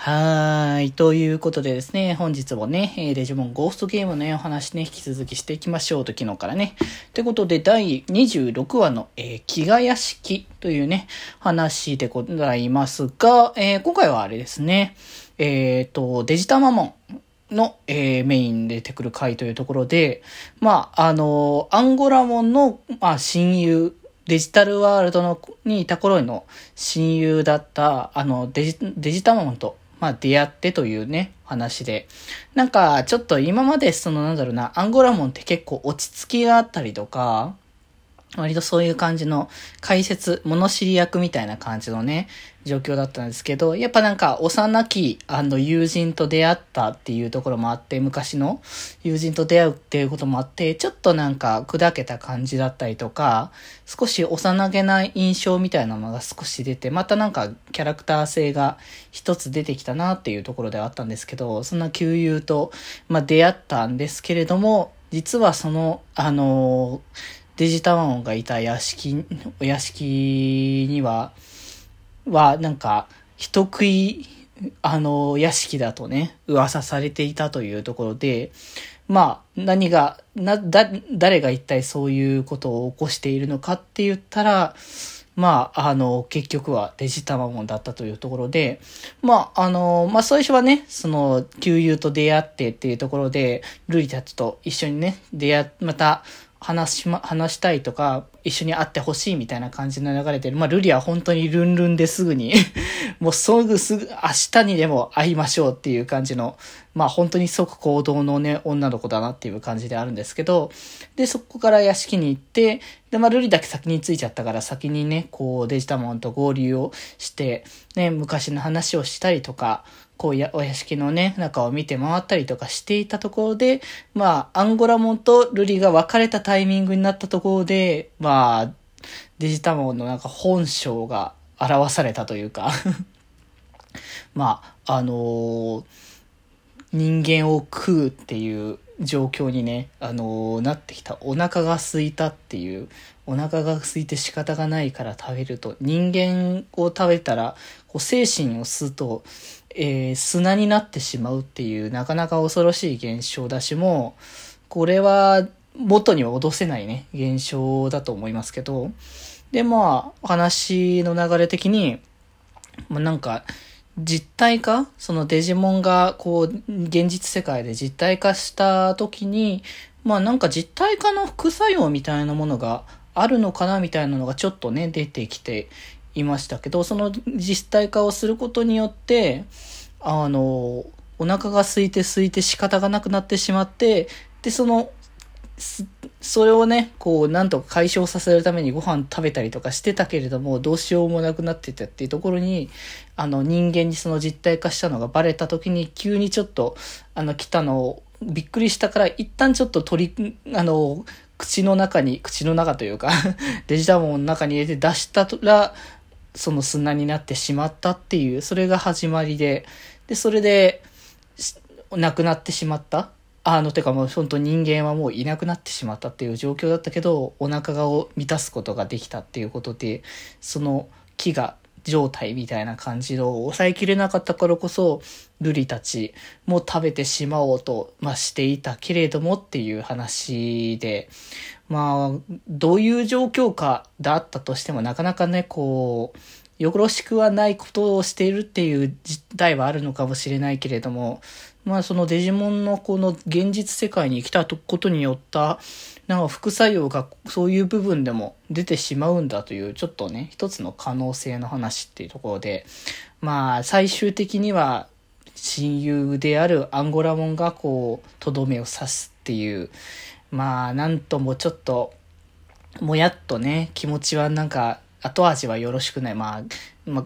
はい。ということでですね、本日もね、デジモンゴーストゲームのね、お話ね、引き続きしていきましょうと、昨日からね。ということで、第26話の、えー、気が屋敷というね、話でございますが、えー、今回はあれですね、えっ、ー、と、デジタマモンの、えー、メインで出てくる回というところで、まあ、あのアンゴラモンの、まあ、親友、デジタルワールドのにいた頃の親友だった、あの、デジ、デジタマモンと、まあ出会ってというね、話で。なんか、ちょっと今までそのなんだろうな、アンゴラモンって結構落ち着きがあったりとか、割とそういう感じの解説、物知り役みたいな感じのね、状況だったんですけど、やっぱなんか幼きあの友人と出会ったっていうところもあって、昔の友人と出会うっていうこともあって、ちょっとなんか砕けた感じだったりとか、少し幼げない印象みたいなのが少し出て、またなんかキャラクター性が一つ出てきたなっていうところではあったんですけど、そんな旧友と、まあ、出会ったんですけれども、実はその、あのーデジタマンがいた屋敷、お屋敷には、は、なんか、人食い、あの、屋敷だとね、噂されていたというところで、まあ、何が、な、だ、誰が一体そういうことを起こしているのかって言ったら、まあ、あの、結局はデジタマモンだったというところで、まあ、あの、まあ、最初はね、その、旧友と出会ってっていうところで、ルリたちと一緒にね、出会、また、話しま、話したいとか、一緒に会ってほしいみたいな感じの流れてる。まあ、ルリは本当にルンルンですぐに もうすぐすぐ、明日にでも会いましょうっていう感じの、まあ本当に即行動のね、女の子だなっていう感じであるんですけど、で、そこから屋敷に行って、で、まあルリだけ先に着いちゃったから先にね、こうデジタモンと合流をして、ね、昔の話をしたりとか、こうや、お屋敷のね、中を見て回ったりとかしていたところで、まあ、アンゴラモンとルリが別れたタイミングになったところで、まあ、デジタモンのなんか本性が表されたというか。まあ、あのー、人間を食うっていう状況にね、あのー、なってきた。お腹が空いたっていう、お腹が空いて仕方がないから食べると、人間を食べたら、こう精神を吸うと、えー、砂になってしまうっていうなかなか恐ろしい現象だしも、これは元には戻せないね、現象だと思いますけど、で、まあ、話の流れ的に、まあ、なんか、実体化？そのデジモンが、こう、現実世界で実体化した時に、まあなんか実体化の副作用みたいなものがあるのかなみたいなのがちょっとね、出てきていましたけど、その実体化をすることによって、あの、お腹が空いて空いて仕方がなくなってしまって、で、その、それをね、こう、なんとか解消させるためにご飯食べたりとかしてたけれども、どうしようもなくなってたっていうところに、あの、人間にその実体化したのがバレた時に、急にちょっと、あの、来たのを、びっくりしたから、一旦ちょっと取り、あの、口の中に、口の中というか デジタルモンの中に入れて出したら、その砂になってしまったっていう、それが始まりで、で、それで、亡くなってしまった。あの、てかもう本当人間はもういなくなってしまったっていう状況だったけど、お腹を満たすことができたっていうことで、その木が状態みたいな感じを抑えきれなかったからこそ、ルリたちも食べてしまおうと、まあ、していたけれどもっていう話で、まあ、どういう状況下だったとしてもなかなかね、こう、よろしくはないことをしているっていう実態はあるのかもしれないけれども、まあそのデジモンのこの現実世界に来たことによった、なんか副作用がそういう部分でも出てしまうんだという、ちょっとね、一つの可能性の話っていうところで、まあ最終的には親友であるアンゴラモンがこう、とどめを刺すっていう、まあなんともちょっと、もやっとね、気持ちはなんか後味はよろしくない。まあ、まあ、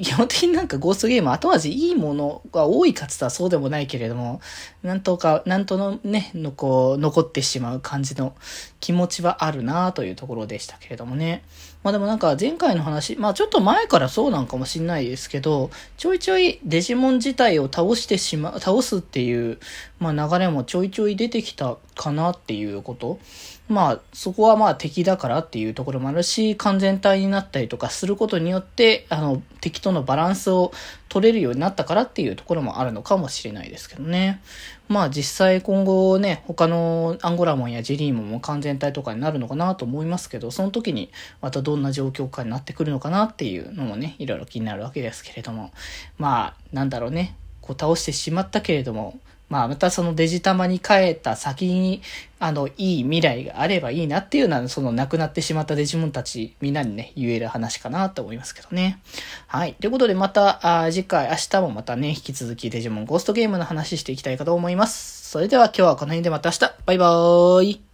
基本的になんかゴーストゲーム後味いいものが多いかつたらそうでもないけれども、なんとか、なんとのね、のこう、残ってしまう感じの気持ちはあるなというところでしたけれどもね。まあでもなんか前回の話、まあちょっと前からそうなんかもしんないですけど、ちょいちょいデジモン自体を倒してしまう、倒すっていう、まあ流れもちょいちょい出てきたかなっていうこと。まあ、そこはまあ敵だからっていうところもあるし、完全体になったりとかすることによって、あの、敵とのバランスを取れるようになったからっていうところもあるのかもしれないですけどね。まあ実際今後ね、他のアンゴラモンやジリーモンも完全体とかになるのかなと思いますけど、その時にまたどんな状況下になってくるのかなっていうのもね、いろいろ気になるわけですけれども。まあ、なんだろうね。こう倒してしまったけれども、まあ、またそのデジタマに変えた先に、あの、いい未来があればいいなっていうのは、その亡くなってしまったデジモンたち、みんなにね、言える話かなと思いますけどね。はい。ということで、また、あ次回、明日もまたね、引き続きデジモンゴーストゲームの話していきたいかと思います。それでは今日はこの辺でまた明日。バイバーイ。